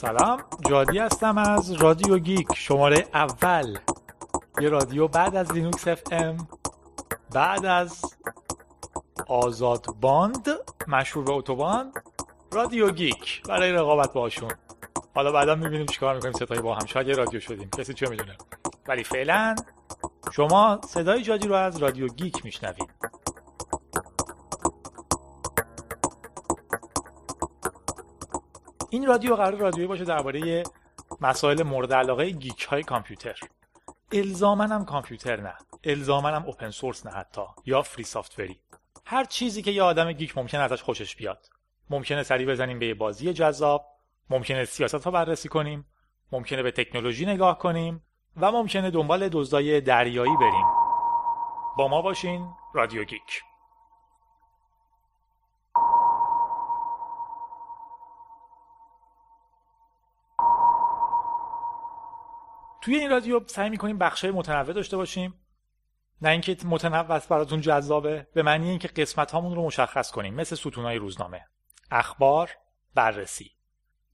سلام جادی هستم از رادیو گیک شماره اول. یه رادیو بعد از لینوکس اف ام بعد از آزاد باند مشهور به اتوبان رادیو گیک. برای رقابت باشون. حالا بعدا می‌بینیم چیکار می‌کنیم سه تایی با هم. شاید یه رادیو شدیم. کسی چه می‌دونه؟ ولی فعلا شما صدای جادی رو از رادیو گیک میشنوید. این رادیو قرار رادیویی باشه درباره مسائل مورد علاقه geek های کامپیوتر. الزاما هم کامپیوتر نه. الزاما هم open source نه حتی. یا free software ی هر چیزی که یه آدم geek ممکنه ازش خوشش بیاد. ممکنه سری بزنیم به یه بازی جذاب. ممکنه سیاست ها بررسی کنیم. ممکنه به تکنولوژی نگاه کنیم. و ممکنه دنبال دزدای دریایی بریم. با ما باشین رادیو گیک توی این رادیو سعی می‌کنیم بخشای متنوع داشته باشیم. نه اینکه متنوع است براتون جذابه به معنی اینکه قسمت هامون رو مشخص کنیم. مثل ستونهای روزنامه. اخبار بررسی.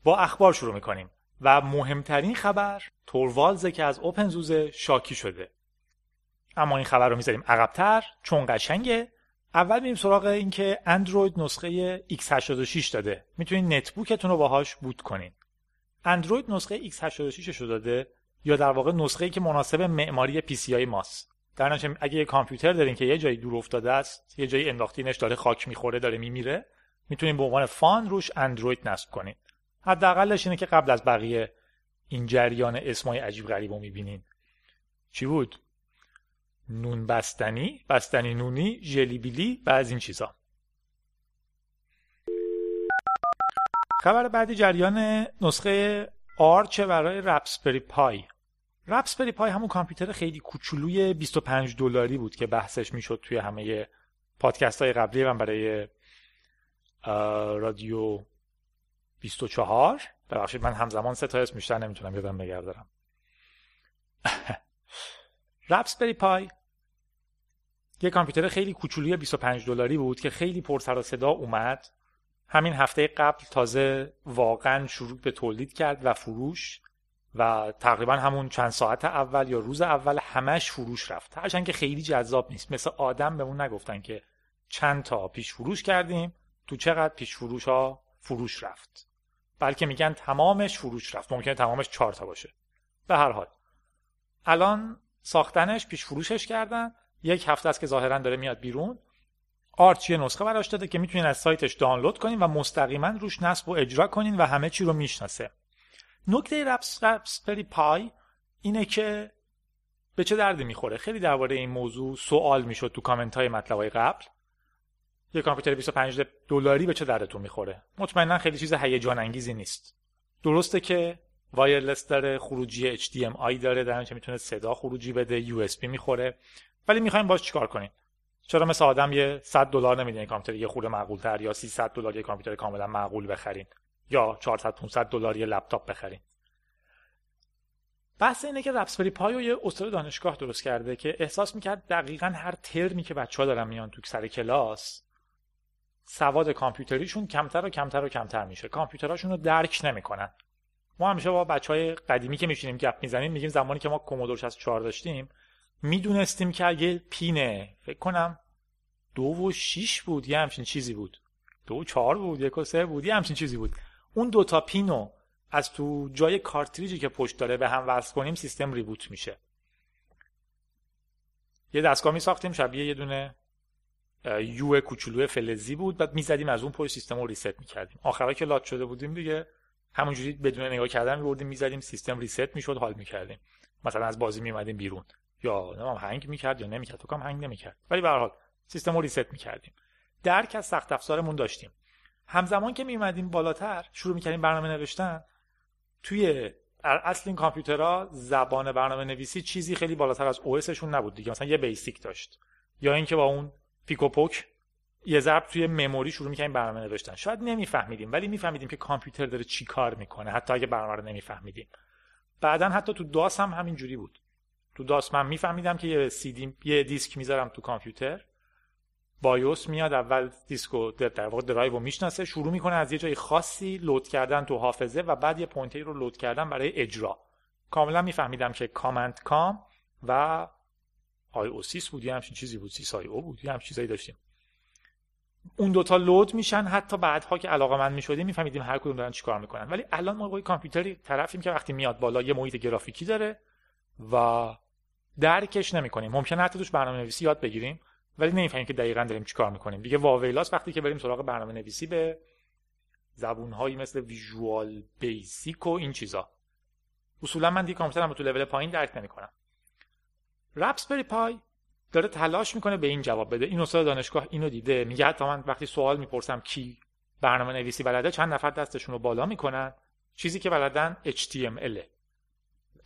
با اخبار شروع می‌کنیم و مهمترین خبر توروالزه که از اوپن زوزه شاکی شده. اما این خبر رو می‌ذاریم عقبتر چون قشنگه. اول میریم سراغ اینکه اندروید نسخه x86 داده. می‌تونید نتبوکتون رو باهاش بوت کنین. اندروید نسخه x86 رو داده. یا در واقع نسخه ای که مناسب معماری پی ماست. در نتیجه اگه یه کامپیوتر دارین که یه جایی دور افتاده است یه جایی انداختینش داره خاک می‌خوره داره میمیره می‌تونین به عنوان فان روش اندروید نصب کنین. حداقلش اینه که قبل از بقیه این جریان اسمای عجیب غریب رو می‌بینین. چی بود؟ نون بستنی بستنی نونی ژلی بیلی و از این چیزا. خبر بعدی جریان نسخه آرچ برای رپسپری پای رپسپری پای همون کامپیوتر خیلی کوچولوی 25 دلاری بود که بحثش می‌شد توی همه پادکست های قبلی من برای رادیو 24 ببخشید من همزمان سه تا اسم بیشتر نمی‌تونم یادم بگردارم رپسپری پای. یه کامپیوتر خیلی کوچولوی 25 دلاری بود که خیلی پر سر و صدا اومد. همین هفته قبل تازه واقعا شروع به تولید کرد و فروش. و تقریبا همون چند ساعت اول یا روز اول همش فروش رفت. هرچند که خیلی جذاب نیست. مثل آدم بهمون نگفتن که چند تا پیش فروش کردیم تو چقدر پیش فروش ها فروش رفت. بلکه میگن تمامش فروش رفت. ممکنه تمامش چهار تا باشه. به هر حال. الان ساختنش پیش فروشش کردن. یک هفته است که ظاهرا داره میاد بیرون. آرچ یه نسخه براش داده که می‌تونین از سایتش دانلود کنین و مستقیما روش نصب و اجرا کنین و همه چی رو می‌شناسه. نکته رپس رپسپری پای اینه که به چه دردی می‌خوره؟ خیلی درباره این موضوع سوال می‌شد تو کامنت های مطلب های قبل. یه کامپیوتر 25 دلاری به چه دردتون می‌خوره؟ مطمئنا خیلی چیز هیجان انگیزی نیست. درسته که وایرلس داره خروجی HDMI داره در می‌تونه صدا خروجی بده USB می‌خوره. ولی می‌خوایم باش چیکار کنیم؟ چرا مثل آدم یه 100 دلار نمیدین کامپیوتر یه خورده معقول تر یا 300 دلار یه کامپیوتر کاملا معقول بخرین؟ یا 400 500 دلار یه لپتاپ بخرین بحث اینه که رپسبری پای و یه استاد دانشگاه درست کرده که احساس می‌کرد دقیقا هر ترمی که بچه ها دارن میان تو سر کلاس سواد کامپیوتریشون کمتر و کمتر و کمتر میشه. کامپیوتراشون رو درک نمی‌کنن. ما همیشه با بچه های قدیمی که میشینیم گپ می‌زنیم میگیم زمانی که ما کومودور 64 داشتیم می‌دونستیم که اگه pin ه فکر کنم دو و شیش بود یه همچین چیزی بود. دو و چهار بود یک و سه بود یه همچین چیزی بود. اون دوتا pin و از تو جای کارتریجی که پشت داره به هم وصل کنیم سیستم reboot میشه. یه دستگاه می ساختیم شبیه یه دونه U کوچولو فلزی بود. بعد می‌زدیم از اون پشت سیستم رو reset می‌کردیم. آخرا که لات شده بودیم دیگه همونجوری بدون نگاه کردن میبردیم می‌زدیم سیستم reset می‌شد حال می‌کردیم. مثلا از بازی میومدیم بیرون. یا نمام هنگ می‌کرد یا نمی‌کرد تو کام هنگ نمی‌کرد. ولی به هر حال سیستم رو ریست می‌کردیم. درک از سخت افزارمون داشتیم. همزمان که میومدیم بالاتر شروع می‌کردیم برنامه نوشتن توی اصل این کامپیوترها زبان برنامه نویسی چیزی خیلی بالاتر از او شون نبود دیگه. مثلا یه بیسیک داشت. یا اینکه با اون پیکوپوک یه ضرب توی مموری شروع می‌کنیم برنامه نوشتن. شاید نمیفهمیدیم ولی میفهمیدیم که کامپیوتر داره چی کار می‌کنه حتی اگه برنامه رو نمیفهمیدیم. بعدا حتی تو DOS هم همین جوری بود. تو DOS من میفهمیدم که یه سی دی، یه دیسک می‌ذارم تو کامپیوتر. BIOS میاد اول دیسکو در واقع درایو رو می‌شناسه شروع می‌کنه از یه جای خاصی load کردن تو حافظه و بعد یه pointer ی رو load کردن برای اجرا. کاملا میفهمیدم که command.com و IO.SYS بود یه همچین چیزی بود. SYS IO بود یه همچین چیزایی داشتیم. اون دوتا load میشن حتی بعدها که علاقه‌مند می‌شدیم میفهمیدیم هر کدوم دارن چیکار می‌کنن. ولی الان ما با کامپیوتری طرفیم که وقتی میاد بالا یه محیط گرافیکی داره و درکش نمی‌کنیم. ممکنه حتی توش برنامه نویسی یاد بگیریم. ولی نمی‌فهمیم که دقیقا داریم چیکار می‌کنیم. دیگه واویلاس وقتی که بریم سراغ برنامه نویسی به زبونهایی مثل ویژوال بیسیک و این چیزا. اصولا من دیگه کامپیوترم تو لول پایین درک نمی‌کنم. رپسبری پای داره تلاش می‌کنه به این جواب بده. این استاد دانشگاه اینو دیده. میگه حتی من وقتی سوال می‌پرسم کی برنامه نویسی بلده چند نفر دستشون رو بالا می‌کنن. چیزی که بلدن HTML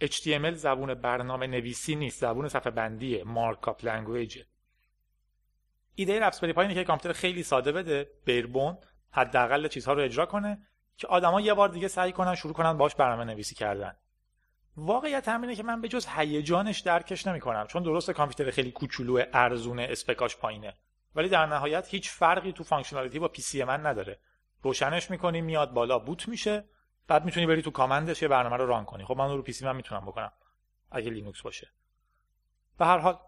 HTML زبون برنامه نویسی نیست. زبون صفحه بندیه markup language ایده Raspberry Pi اینه که کامپیوتر خیلی ساده بده bare bone حداقل چیزها رو اجرا کنه که آدما یه بار دیگه سعی کنن شروع کنن باش برنامه نویسی کردن. واقعیت همینه که من به جز هیجانش درکش نمی‌کنم چون درست کامپیوتر خیلی کوچولو ارزونه spec هاش پایینه. ولی در نهایت هیچ فرقی تو functionality با PC من نداره. روشنش می‌کنی میاد بالا boot میشه. بعد می‌تونی بری تو command ش یه برنامه رو run کنی. خب من رو PC من می‌تونم بکنم اگه لینوکس باشه. به هر حال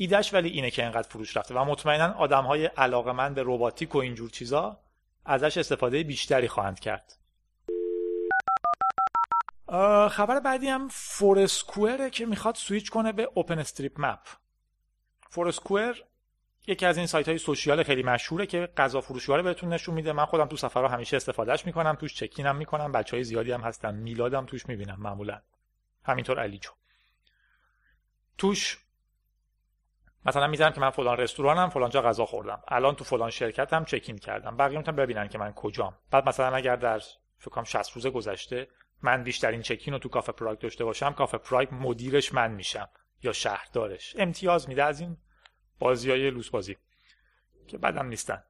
ایدهش ولی اینه که انقدر فروش رفته. و مطمئنا آدم های علاقمند به روباتیک و اینجور چیزا ازش استفاده بیشتری خواهند کرد. خبر بعدی هم Foursquare ه که می‌خواد سویچ کنه به OpenStreetMap Foursquare یکی از این سایت های سوشیال خیلی مشهوره که غذا فروشی رو بهتون نشون میده. من خودم تو سفرها همیشه استفادهش می‌کنم توش چکینم می‌کنم بچه های زیادی هم هستن میلادم توش می‌بینم معمولا. همینطور علیجو توش مثلا می‌ذارم که من فلان رستورانم فلان جا غذا خوردم. الان تو فلان شرکتم چکین کردم. بقیه می‌تونن ببینن که من کجام. بعد مثلا اگر در فکر کنم 60 روز گذشته من بیشترین چکین رو تو کافه پراگ داشته باشم کافه پراگ مدیرش من میشم یا شهردارش. امتیاز میده از این بازی های لوس بازی که بدم نیستن.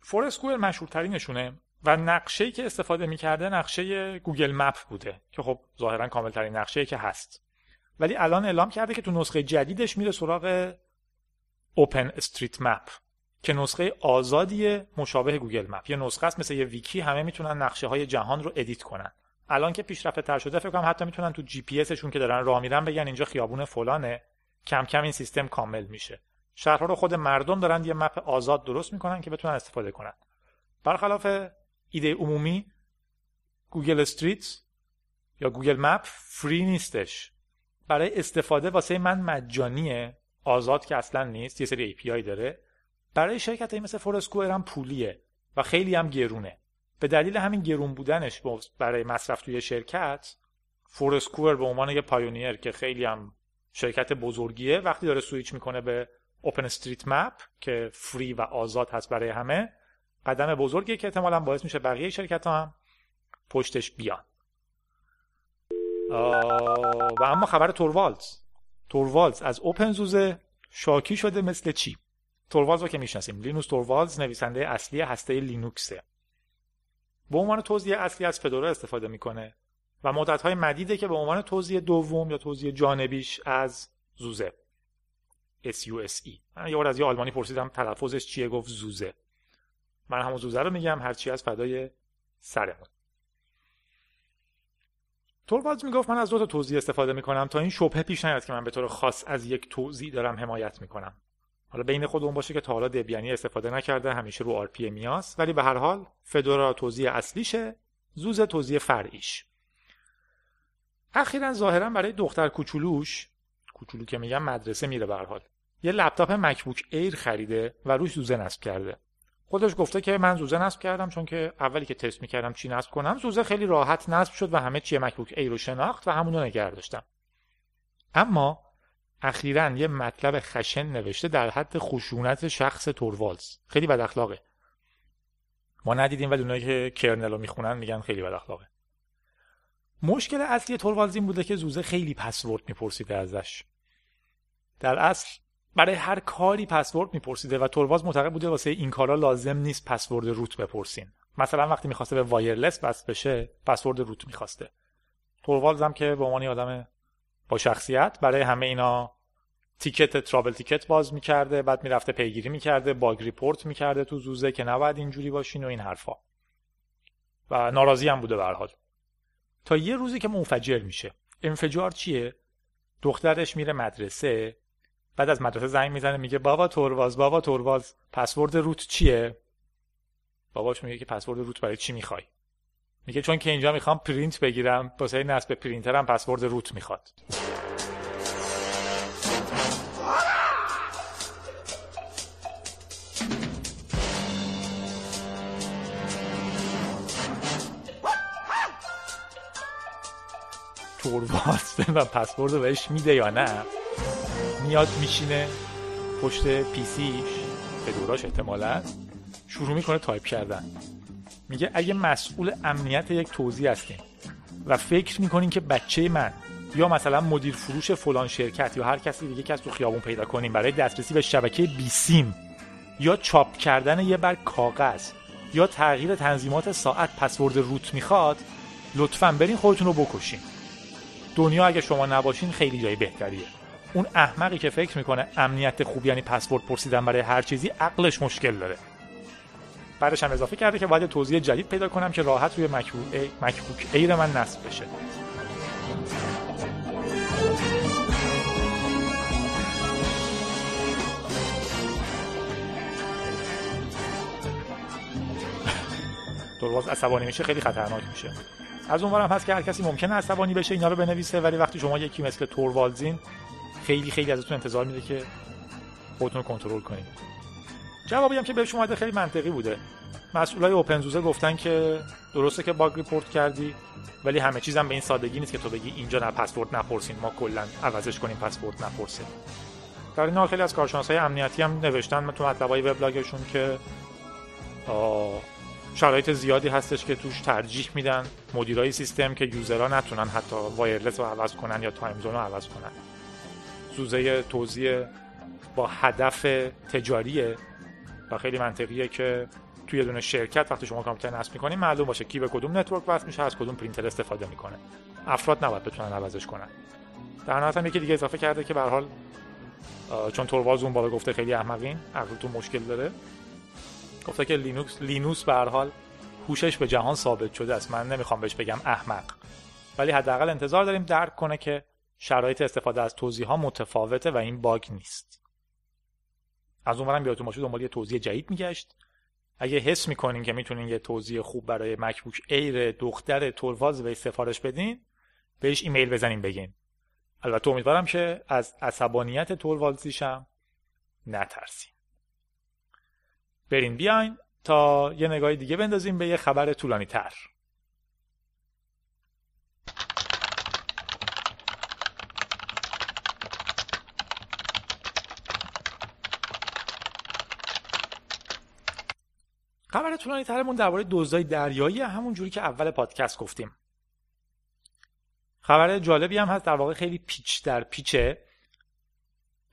Foursquare مشهورترینشونه و نقشه که استفاده می‌کرده نقشه Google Map بوده که خب ظاهرا کاملترین نقشه که هست. ولی الان اعلام کرده که تو نسخه جدیدش میره سراغ OpenStreetMap که نسخه آزادی مشابه Google Map. یه نسخه است مثل یه ویکی همه می‌تونن نقشه های جهان رو edit کنن. الان که پیشرفته تر شده فکر کنم حتی می‌تونن تو جی پی اسشون که دارن راه میرن بگن اینجا خیابون فلانه کم کم این سیستم کامل میشه. شهرها رو خود مردم دارن یه map آزاد درست می‌کنن که بتونن استفاده کنن. برخلاف ایده عمومی Google Street یا Google Map free نیستش. برای استفاده واسه من مجانیه. آزاد که اصلا نیست. یه سری API داره. برای شرکت مثل Foursquare هم پولیه و خیلی هم گرونه. به دلیل همین گرون بودنش برای مصرف توی شرکت Foursquare به عنوان یه pioneer که خیلی هم شرکت بزرگیه وقتی داره سویچ می‌کنه به OpenStreetMap که free و آزاد هست برای همه قدم بزرگی که احتمالا باعث میشه بقیه شرکت ها هم پشتش بیان. و اما خبر توروالز توروالز از openSUSE شاکی شده مثل چی؟ توروالز رو که می‌شناسیم. لینوس توروالز نویسنده اصلی هسته لینوکسه. به عنوان توضیح اصلی از فدورا استفاده می‌کنه و مدت های مدیده که به عنوان توضیح دوم یا توضیح جانبیش از زوزه. SUSE من یه بار از یه آلمانی پرسیدم تلفظش چیه گفت زوزه. من همون زوزه رو میگم هرچی از فدای سرمون. توروالز می‌گفت من از دو تا توضیح استفاده می‌کنم تا این شبهه پیش نیاد که من به طور خاص از یک توضیح دارم حمایت می‌کنم. حالا بین خودمون باشه که تا حالا دبیانی استفاده نکرده همیشه رو RPM ولی به هر حال فدورا توزیع اصلیشه زوزه توزیع فرعیش. اخیرا ظاهرا برای دختر کوچولوش کوچولو که میگم مدرسه میره به هر حال یه لپتاپ MacBook Air خریده و روش زوزه نصب کرده. خودش گفته که من زوزه نصب کردم چون که اولی که تست می‌کردم چی نصب کنم زوزه خیلی راحت نصب شد و همه چیه MacBook Air رو شناخت و همونو نگه داشتم. اما اخیرا یه مطلب خشن نوشته در حد خشونت شخص توروالز خیلی بد اخلاقه. ما ندیدیم ولی اونایی که کرنل رو می‌خونن میگن خیلی بد اخلاقه. مشکل اصلی توروالز این بوده که زوزه خیلی پسورد میپرسیده ازش. در اصل برای هر کاری پسورد میپرسیده و توروالز معتقد بوده واسه این کارا لازم نیست پسورد روت بپرسین. مثلا وقتی می‌خواسته به وایرلس بس بشه پسورد روت می‌خواسته. توروالز هم که به عنوان آدم با شخصیت برای همه اینا تیکت ترابل تیکت باز می‌کرده بعد می‌رفته پیگیری می‌کرده باگ ریپورت می‌کرده تو زوزه که نباید اینجوری باشین و این حرفا. و ناراضی هم بوده به تا یه روزی که منفجر میشه. انفجار چیه؟ دخترش میره مدرسه بعد از مدرسه زنگ می‌زنه میگه بابا تورواز بابا تورواز پسورد روت چیه؟ باباش میگه که پسورد روت برای چی می‌خوای؟ میگه چون که اینجا می‌خوام پرینت بگیرم واسه نصب پرینترم پسورد روت می‌خواد. تورواز و پسورد بهش میده یا نه؟ میاد میشینه پشت PC ش. فدوراش احتمالا. شروع می‌کنه تایپ کردن. میگه اگه مسئول امنیت یک توزیع هستین و فکر می‌کنین که بچه من یا مثلا مدیر فروش فلان شرکت یا هر کسی دیگه از تو خیابون پیدا کنیم برای دسترسی به شبکه بیسیم یا چاپ کردن یه برگ کاغذ یا تغییر تنظیمات ساعت password root می‌خواد لطفا برین خودتون رو بکشین. دنیا اگه شما نباشین خیلی جای بهتریه. اون احمقی که فکر می‌کنه امنیت خوبی یعنی پسورد پرسیدن برای هر چیزی عقلش مشکل داره. بعدش هم اضافه کرده که باید توضیح جدید پیدا کنم که راحت روی مکبوک ایر من نصب بشه. درواز عصبانی میشه خیلی خطرناک میشه. از اون هم هست که هر کسی ممکنه عصبانی بشه اینا رو بنویسه ولی وقتی شما یکی مثل توروالزین خیلی خیلی ازتون انتظار میده که خودتون رو کنترل کنید. جوابی هم که بهش اومده خیلی منطقی بوده. مسئولای اوپن گفتن که درسته که باگ ریپورت کردی ولی همه چیزم به این سادگی نیست که تو بگی اینجا نه پسورد نپرسین ما کلا عوضش کنیم پسورد نپرسه. در این خیلی از کارشناسای امنیتی هم نوشتن تو مطلبای وبلاگشون که شرایط زیادی هستش که توش ترجیح میدن مدیرای سیستم که user ها نتونن حتی wireless رو عوض کنن یا time zone رو عوض کنن. زوزه توزیع با هدف تجاریه و خیلی منطقیه که تو یه دونه شرکت وقتی شما کامپیوتر نصب می‌کنین معلوم باشه کی به کدوم network وصل میشه از کدوم پرینتر استفاده می‌کنه. افراد نباید بتونن عوضش کنن. در نهایت هم یکی دیگه اضافه کرده که به هر حال چون توروالز اون بالا گفته خیلی احمقین عقلتون مشکل داره. گفته که لینوکس لینوس به هر حال هوشش به جهان ثابت شده است. من نمی‌خوام بهش بگم احمق. ولی حداقل انتظار داریم درک کنه که شرایط استفاده از توزیع ها متفاوته و این bug نیست. از اونورم یادتون باشه دنبال یه توزیع جدید میگشت. اگه حس می‌کنین که می‌تونین یه توزیع خوب برای MacBook Air دختر توروالز به سفارش بدین بهش ایمیل بزنین بگین. البته امیدوارم که از عصبانیت توروالزیشم نترسیم برین بیاین تا یه نگاه دیگه بندازیم به یه خبر طولانی تر خبر طولانی ترمون درباره دزدای دریایی همون جوری که اول پادکست گفتیم. خبر جالبی هم هست در واقع خیلی پیچ در پیچه.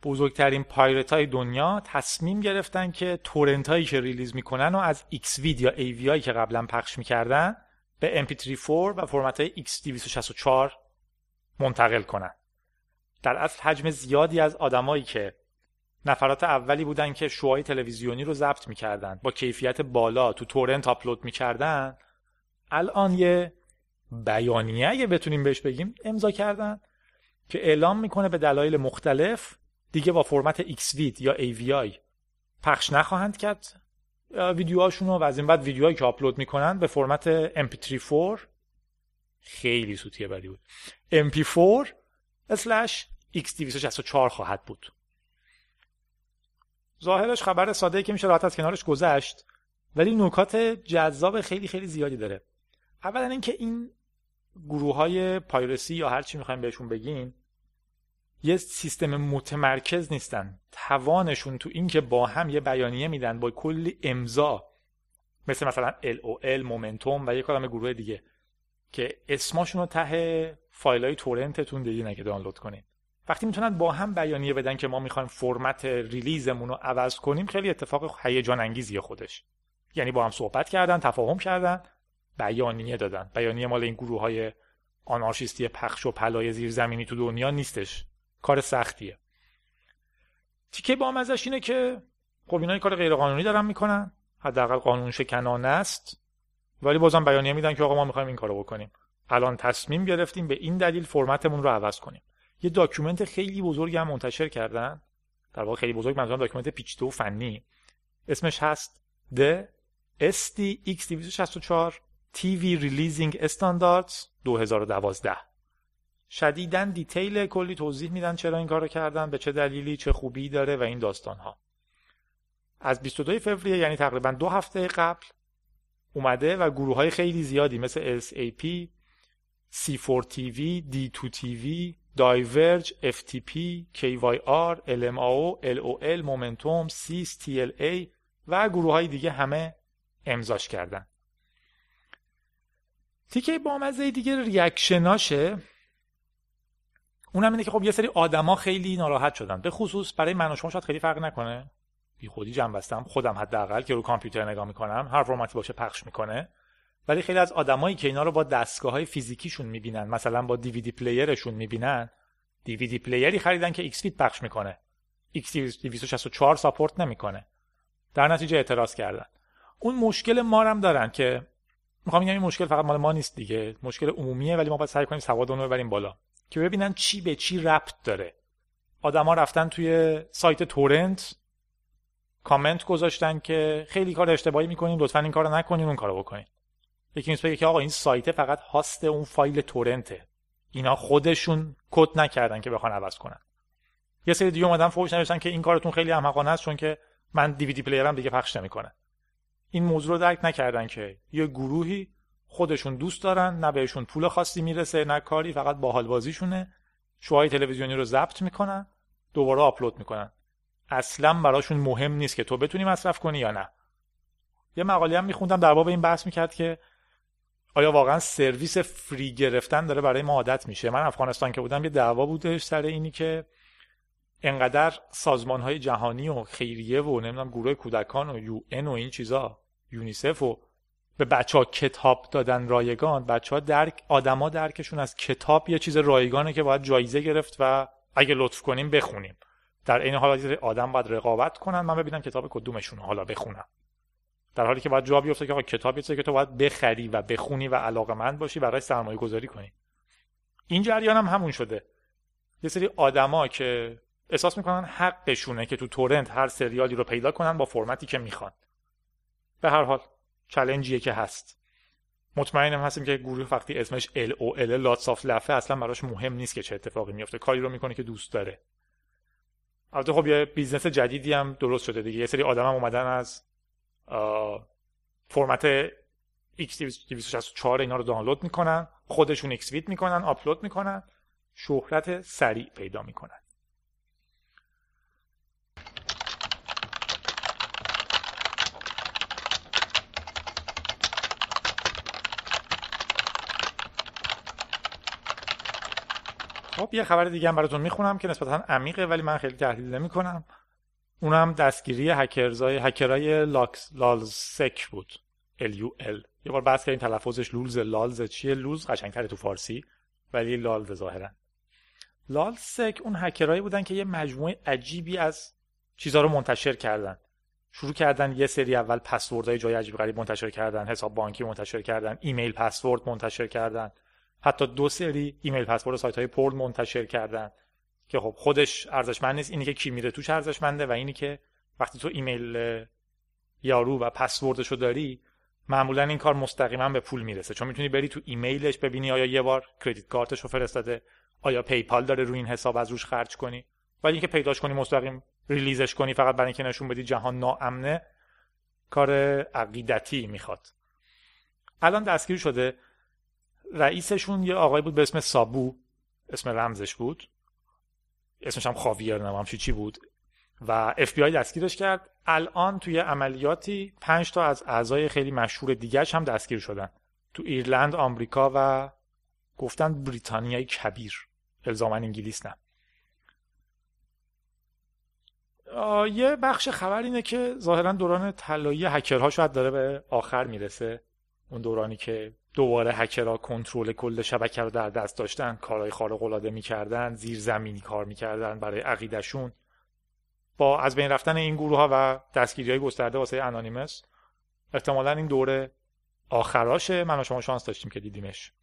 بزرگترین pirate های دنیا تصمیم گرفتن که torrent هایی که release می‌کنن و از Xvid یا AVI که قبلا پخش می‌کردن به MP3 4 و فرمت های X264 منتقل کنن. در اصل حجم زیادی از آدمایی که نفرات اولی بودن که شوهای تلویزیونی رو ضبط می‌کردن. با کیفیت بالا تو torrent upload می‌کردن. الان یه بیانیه اگه بتونیم بهش بگیم امضا کردن که اعلام می‌کنه به دلایل مختلف دیگه با فرمت XVID یا AVI پخش نخواهند کرد. ویدیوهاشون رو و از این بعد ویدیوهایی که آپلود می‌کنن به فرمت MP3 خیلی سوتیه بدی بود. MP4 X264 خواهد بود. ظاهرش خبر ساده که میشه راحت از کنارش گذشت ولی نکات جذاب خیلی خیلی زیادی داره. اولا اینکه این گروه های پایرسی یا هر چی می‌خوایم بهشون بگیم یه سیستم متمرکز نیستن. توانشون تو اینکه با هم یه بیانیه میدن با کلی امضا مثل مثلا LOL مومنتوم و یه کلمه گروه دیگه که اسماشون رو ته فایل های تورنتتون دیدین اگه دانلود کنین. وقتی می‌تونن با هم بیانیه بدن که ما می‌خوایم فرمت ریلیزمون رو عوض کنیم خیلی اتفاق هیجان انگیزیه خودش. یعنی با هم صحبت کردن تفاهم کردن بیانیه دادن. بیانیه مال این گروه های آنارشیستی پخش و پلای زیرزمینی تو دنیا نیستش. کار سختیه. تیکه بامزه‌ش اینه که خب اینا کار غیر قانونی دارن می‌کنن. حداقل قانون شکنانه است. ولی بازم بیانیه میدن که آقا ما می‌خوایم این کارو بکنیم. الان تصمیم گرفتیم به این دلیل فرمتمون رو عوض کنیم. یه document خیلی بزرگی هم منتشر کردن. در واقع خیلی بزرگ منظورم document پیچیده و فنی. اسمش هست The SD x264 TV Releasing Standards 2012 شدیدن detail کلی توضیح میدن چرا این کارو کردن به چه دلیلی چه خوبی داره و این داستان ها از 22 فوریه یعنی تقریبا دو هفته قبل اومده و گروه های خیلی زیادی مثل ASAP, C4TV, D2V, Diverge, FTP, KYR, LMAO, LOL, Momentum, CIS, TLA و گروه های دیگه همه امضاش کردن. تیکه بامزه دیگه ریاکشناشه. اونم اینه که خب یه سری آدما خیلی ناراحت شدن. به خصوص برای من و شما شاید خیلی فرق نکنه. بی خودی جمع بستم خودم حداقل که رو کامپیوتر نگاه می‌کنم. هر فرمتی باشه پخش می‌کنه. ولی خیلی از آدمایی که اینا رو با دستگاه های فیزیکیشون می‌بینن مثلا با دیویدی پلیرشون می‌بینن DVD player ی خریدن که ایکس پخش می‌کنه. x 264 support نمی‌کنه. در نتیجه اعتراض کردن. اون مشکل ما هم دارن که می‌خوام بگم این مشکل فقط مال ما نیست دیگه. مشکل عمومیه ولی ما باید سعی کنیم سواد رو ببریم بالا. که ببینن چی به چی ربط داره. آدما رفتن توی سایت torrent comment گذاشتن که خیلی کار اشتباهی می‌کنین لطفا این کارو نکنین اون کارو بکنین. یکی نیست که آقا این سایت فقط host اون فایل torrent ه. اینا خودشون کد نکردن که بخوان عوض کنن. یه سری دیگه اومدن فوش نوشتن که این کارتون خیلی احمقانه است چون که من دیویدی پلیرم دیگه پخش نمی‌کنه. این موضوع رو درک نکردن که یه گروهی خودشون دوست دارن نه بهشون پول خاصی می‌رسه نه کاری فقط باحال بازیشونه شوهای تلویزیونی رو ضبط می‌کنن دوباره آپلود می‌کنن. اصلا براشون مهم نیست که تو بتونی مصرف کنی یا نه. یه مقاله هم میخوندم در باب این بحث می‌کرد که آیا واقعا سرویس فری گرفتن داره برای ما عادت میشه؟ من افغانستان که بودم یه دعوا بودش سر اینی که انقدر سازمان های جهانی و خیریه و نمی‌دونم گروه کودکان و یو ان و این چیزا یونیسف و به بچه ها کتاب دادن رایگان بچه ها درک آدما درکشون از کتاب یه چیز رایگانه که باید جایزه گرفت و اگه لطف کنیم بخونیم. در این حال آدم باید رقابت کنن. من ببینم کتاب کدومشون حالا بخونم. در حالی که باید جا بیفته که آقا کتابی که تو باید بخری و بخونی و علاقمند باشی برای سرمایه گذاری کنی. این جریان هم همون شده. یه سری آدما که احساس می‌کنن حقشونه که تو تورنت هر سریالی رو پیدا کنن با فرمتی که می‌خوان. به هر حال چلنجیه که هست. مطمئنم هستیم که گروه وقتی اسمش ال او ال لاتس آف لفه اصلا براش مهم نیست که چه اتفاقی میفته کاری رو می‌کنه که دوست داره. البته خب یه business جدیدی هم درست شده دیگه. یه سری آدم هم اومدن از فرمت x264 اینا رو دانلود می‌کنن خودشون اکسویت می‌کنن آپلود می‌کنن شهرت سریع پیدا می‌کنن. خب یه خبر دیگه هم براتون می‌خونم که نسبتا عمیقه ولی من خیلی تحلیل نمی‌کنم. اونم دستگیری هکرزای هکرای لاکس LulzSec بود. L U L یه بار بحث کردیم تلفظش lulz lulz چیه؟ lulz قشنگتره تو فارسی ولی lulz ظاهرا LulzSec اون هکرایی بودن که یه مجموعه عجیبی از چیزها رو منتشر کردن. شروع کردن یه سری اول پسوردهای جای عجیب غریب منتشر کردن حساب بانکی منتشر کردن ایمیل پسورد منتشر کردن حتی دو سری ایمیل پسورد سایت های پورن منتشر کردن. که خب خودش ارزشمند نیست. اینی که کی میره توش ارزشمنده و اینی که وقتی تو ایمیل یارو و پسوردشو داری معمولا این کار مستقیما به پول می‌رسه. چون می‌تونی بری تو ایمیلش ببینی آیا یه بار credit card شو فرستاده آیا PayPal داره روی این حساب از روش خرج کنی. ولی اینکه پیداش کنی مستقیم release ش کنی فقط برای اینکه نشون بدی جهان ناامنه کار عقیدتی می‌خواد. الان دستگیر شده. رئیسشون یه آقای بود به اسم سابو اسم رمزش بود. اسمش هم خاویر نمام چی بود. و اف بی آی دستگیرش کرد. الان توی عملیاتی پنج تا از اعضای خیلی مشهور دیگرش هم دستگیر شدن. تو ایرلند آمریکا و گفتن بریتانیای کبیر. الزاما انگلیس نه. یه بخش خبر اینه که ظاهرا دوران طلایی هکرها شاید داره به آخر می‌رسه. اون دورانی که دوباره هکرها کنترل کل شبکه رو در دست داشتن کارهای خارق العاده می‌کردن زیر زمینی کار می‌کردن برای عقیدشون با از بین رفتن این گروه ها و دستگیری های گسترده واسه انانیمس احتمالا این دوره آخراشه. من و شما شانس داشتیم که دیدیمش.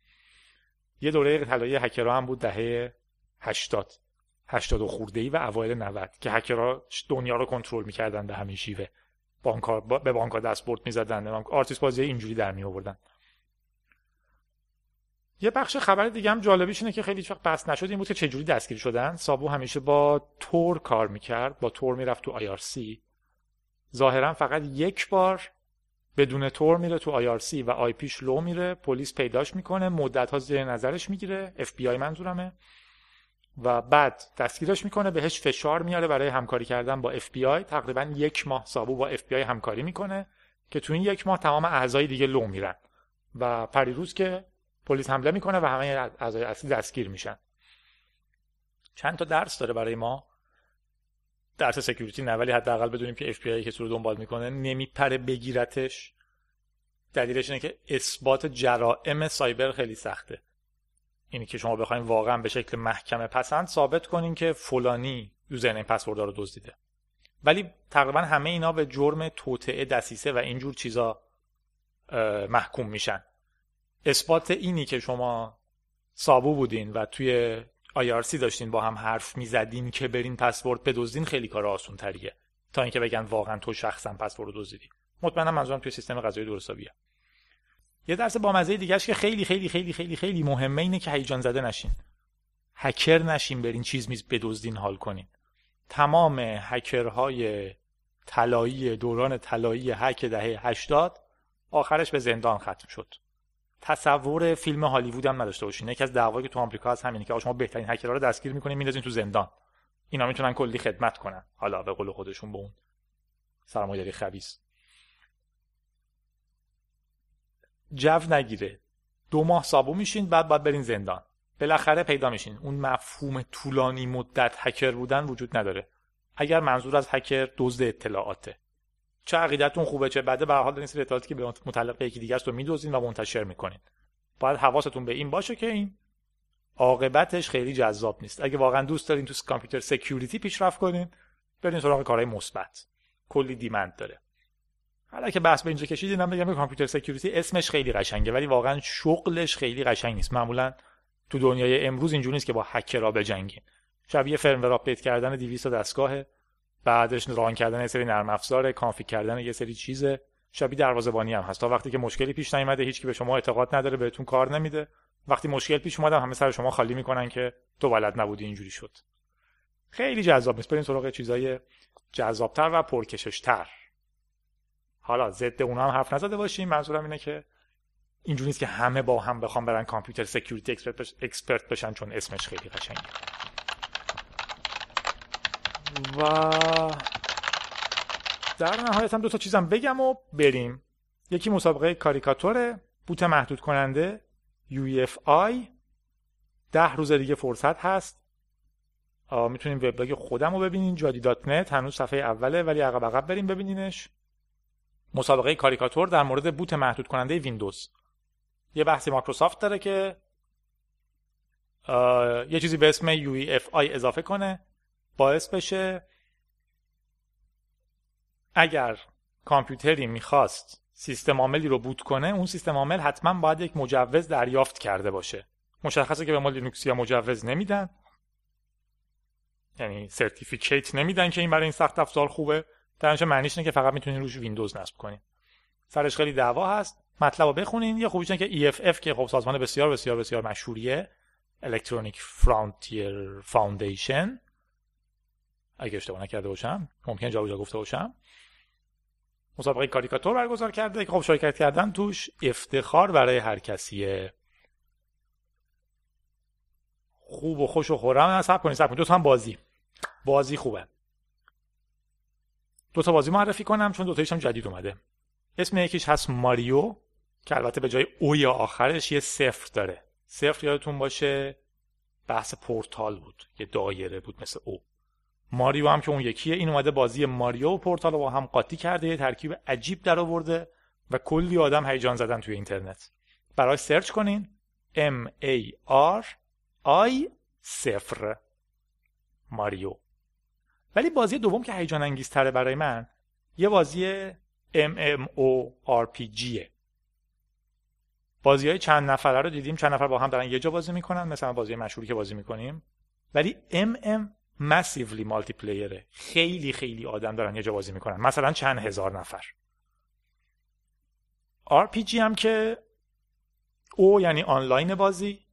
یه دوره طلایی هکرها هم بود دهه 80 80 خورده ای و اوایل 90 که هکرها دنیا رو کنترل می‌کردن به همین شیوه. بانک‌ها به بانک‌ها دستبرد می‌زدن. آرتیست بازی اینجوری در می آوردن یه بخش خبر دیگه هم جالبیش اینه که خیلی وقت بحث نشد. این بود که چجوری دستگیر شدن. سابو همیشه با Tor کار می‌کرد. با تور می‌رفت تو آی ظاهرا فقط یک بار بدون Tor میره تو IRC و IP ش لو میره. پلیس پیداش می‌کنه. مدت ها زیر نظرش می‌گیره. اف بی آی منظورمه. و بعد دستگیرش می‌کنه. بهش فشار میاره برای همکاری کردن با اف بی آی. تقریبا یک ماه سابو با اف بی آی همکاری می‌کنه که تو این یک ماه تمام اعضای دیگه لو میرن. و پریروز که پلیس حمله می‌کنه و همه اعضای اصلی دستگیر میشن. چند تا درس داره برای ما. درس security نه ولی حداقل بدونیم که اف که رو دنبال می‌کنه نمیپره بگیرتش. دلیلش اینه که اثبات جرائم cyber خیلی سخته. اینی که شما بخواید واقعا به شکل محکمه پسند ثابت کنین که فلانی user این پسورد رو دزدیده. ولی تقریبا همه اینا به جرم توطعه دسیسه و اینجور چیزا محکوم میشن. اثبات اینی که شما سابو بودین و توی IRC داشتین با هم حرف می‌زدین که برین پسورد بدزدین خیلی کار آسون تریه تا اینکه بگن واقعا تو شخصا پسورد دزدیدی. مطمئنم منظورم توی سیستم قضایی درستابیه یه درس با مزه دیگهش که خیلی خیلی خیلی خیلی خیلی مهمه اینه که هیجان زده نشین. هکر نشین برین چیز میز بدزدین حال کنین. تمام هکرهای طلایی دوران طلایی هک دهه 80 آخرش به زندان ختم شد. تصور فیلم هالیوود هم نداشته باشین. یکی از دعوایی که تو آمریکا هست همینه که شما بهترین هکرها رو دستگیر می‌کنین میندازین تو زندان. اینا می‌تونن کلی خدمت کنن. حالا به قول خودشون به اون سرمایه‌داری خبیث. جو نگیره. دو ماه سابو میشین بعد باید برین زندان. بالاخره پیدا میشین. اون مفهوم طولانی مدت هکر بودن وجود نداره. اگر منظور از هکر دزد اطلاعاته. چه عقیدتون خوبه چه بده به حال این سری اطلاعاتی که به متعلق یکی دیگه است رو میدوزین و منتشر می‌کنین. باید حواستون به این باشه که این عاقبتش خیلی جذاب نیست. اگه واقعا دوست دارین تو کامپیوتر سکیوریتی پیشرفت کنین برین سراغ کارهای مثبت. کلی demand داره. حالا که بحث به اینجا کشیدین من بگم computer security اسمش خیلی قشنگه ولی واقعا شغلش خیلی قشنگ نیست. معمولا تو دنیای امروز اینجوری نیست که با هکرها بجنگین شبیه firmware update کردن 200 دستگاه بعدش run کردن یه سری نرم افزار config کردن یه سری چیزه شبیه دروازه‌بانی هم هست. تا وقتی که مشکلی پیش نیومده هیچ کی به شما اعتقاد نداره بهتون کار نمیده. وقتی مشکل پیش اومد همه سر شما خالی می‌کنن که تو بلد نبودی اینجوری شد. خیلی جذاب نیست. برین سراغ چیزای جذابتر و پرکششتر. حالا ضد اونها هم حرف نزده باشیم. منظورم اینه که اینجوری نیست که همه با هم بخوام برن computer security expert بشن چون اسمش خیلی قشنگه. و در نهایت هم دو تا چیزم بگم و بریم. یکی مسابقه کاریکاتوره boot محدود کننده UEFI ده روز دیگه فرصت هست. می‌تونیم وبلاگ خودم رو ببینین. جادی dot net. هنوز صفحه اوله ولی عقب عقب بریم ببینینش. مسابقه کاریکاتور در مورد boot محدود کننده ویندوز. یه بحثی مایکروسافت داره که یه چیزی به اسم UEFI اضافه کنه. باعث بشه اگر کامپیوتری می‌خواست سیستم عاملی رو boot کنه اون سیستم عامل حتما باید یک مجوز دریافت کرده باشه. مشخصه که به ما لینوکسیا مجوز نمیدن. یعنی certificate نمیدن که این برای این سخت افزار خوبه. در معنیش اینه که فقط می‌تونین روش ویندوز نصب کنین. سرش خیلی دعوا هست. مطلب رو بخونین. یه خوبیش که EFF که خب سازمان بسیار بسیار بسیار مشهوریه. Electronic Frontier Foundation. اگه اشتباه نکرده باشم ممکن جا گفته باشم. مسابقه کاریکاتور برگزار کرده. که خب شرکت کردن توش افتخار برای هر کسیه خوب و خوش و خورم. سب کنید سب کنید. دو هم بازی. بازی خوبه. دو تا بازی معرفی کنم چون دو هم جدید اومده. اسم یکیش هست ماریو که البته به جای او یا آخرش یه صفر داره. صفر یادتون باشه بحث پورتال بود یه دایره بود مثل او. ماریو هم که اون یکیه. این اومده بازی ماریو و پورتال رو با هم قاطی کرده. یه ترکیب عجیب در آورده و کلی آدم هیجان زدن توی اینترنت. برای سرچ کنین. M A R I صفر. ماریو. ولی بازی دوم که هیجان انگیزتره برای من یه بازی MMORPGه بازی های چند نفره رو دیدیم. چند نفر با هم دارن یه جا بازی می‌کنن. مثلا بازی مشهوری که بازی می‌کنیم. ولی MM مسیولی مالتی پلیره خیلی خیلی آدم دارن یه جا بازی می‌کنن. مثلا چند هزار نفر. RPG هم که او یعنی آنلاین بازی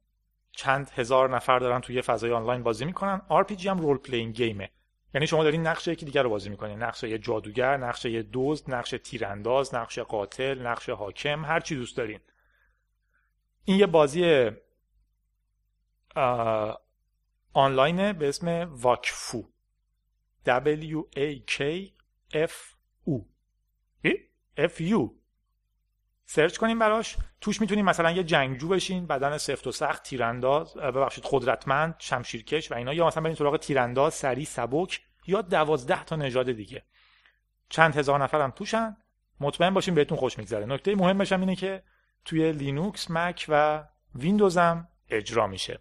چند هزار نفر دارن توی فضای آنلاین بازی می‌کنن. RPG هم رول پلین گیمه یعنی شما دارین نقشه یکی دیگر رو بازی می‌کنین نقش یه جادوگر نقش یه دزد نقش تیرانداز نقش قاتل نقش حاکم هر چی دوست دارین. این یه بازی آنلاینه به اسم واکفو. W A K F U. F U. سرچ کنیم براش. توش می‌تونیم مثلا یه جنگجو بشین بدن سفت و سخت تیرانداز ببخشید قدرتمند شمشیرکش و اینا. یا مثلا برین سراغ تیرانداز سری سبک یا دوازده تا نژاد دیگه. چند هزار نفرم توشن. مطمئن باشین بهتون خوش میگذره. نکته مهمش هم اینه که توی لینوکس مک و ویندوز هم اجرا میشه.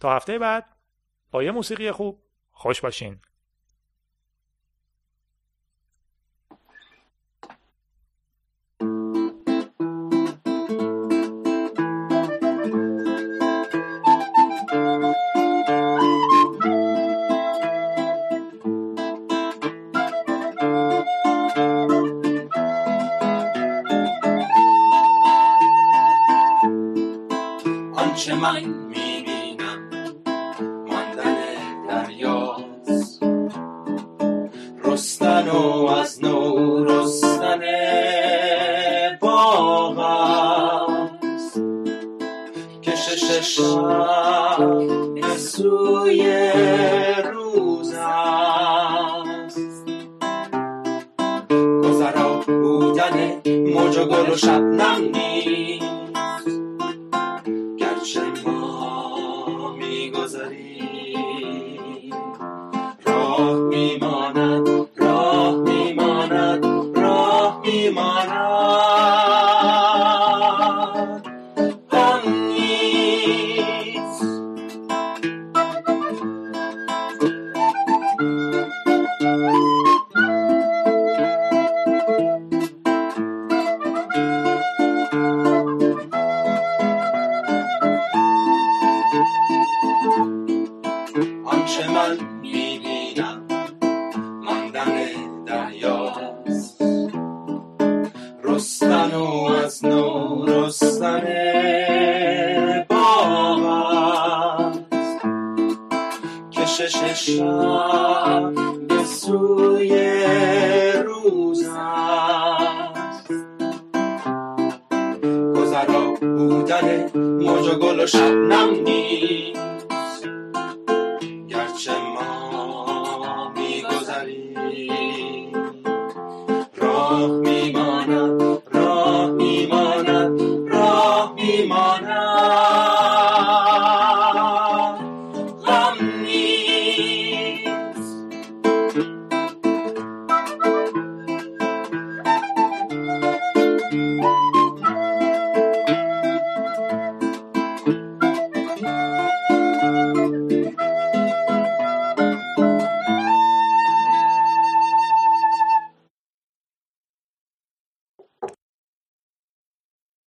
تا هفته بعد با یه موسیقی خوب خوش باشین. آنچه بودن موج و گل و شبنم شب به سوی روز است. گذرا بودن موج و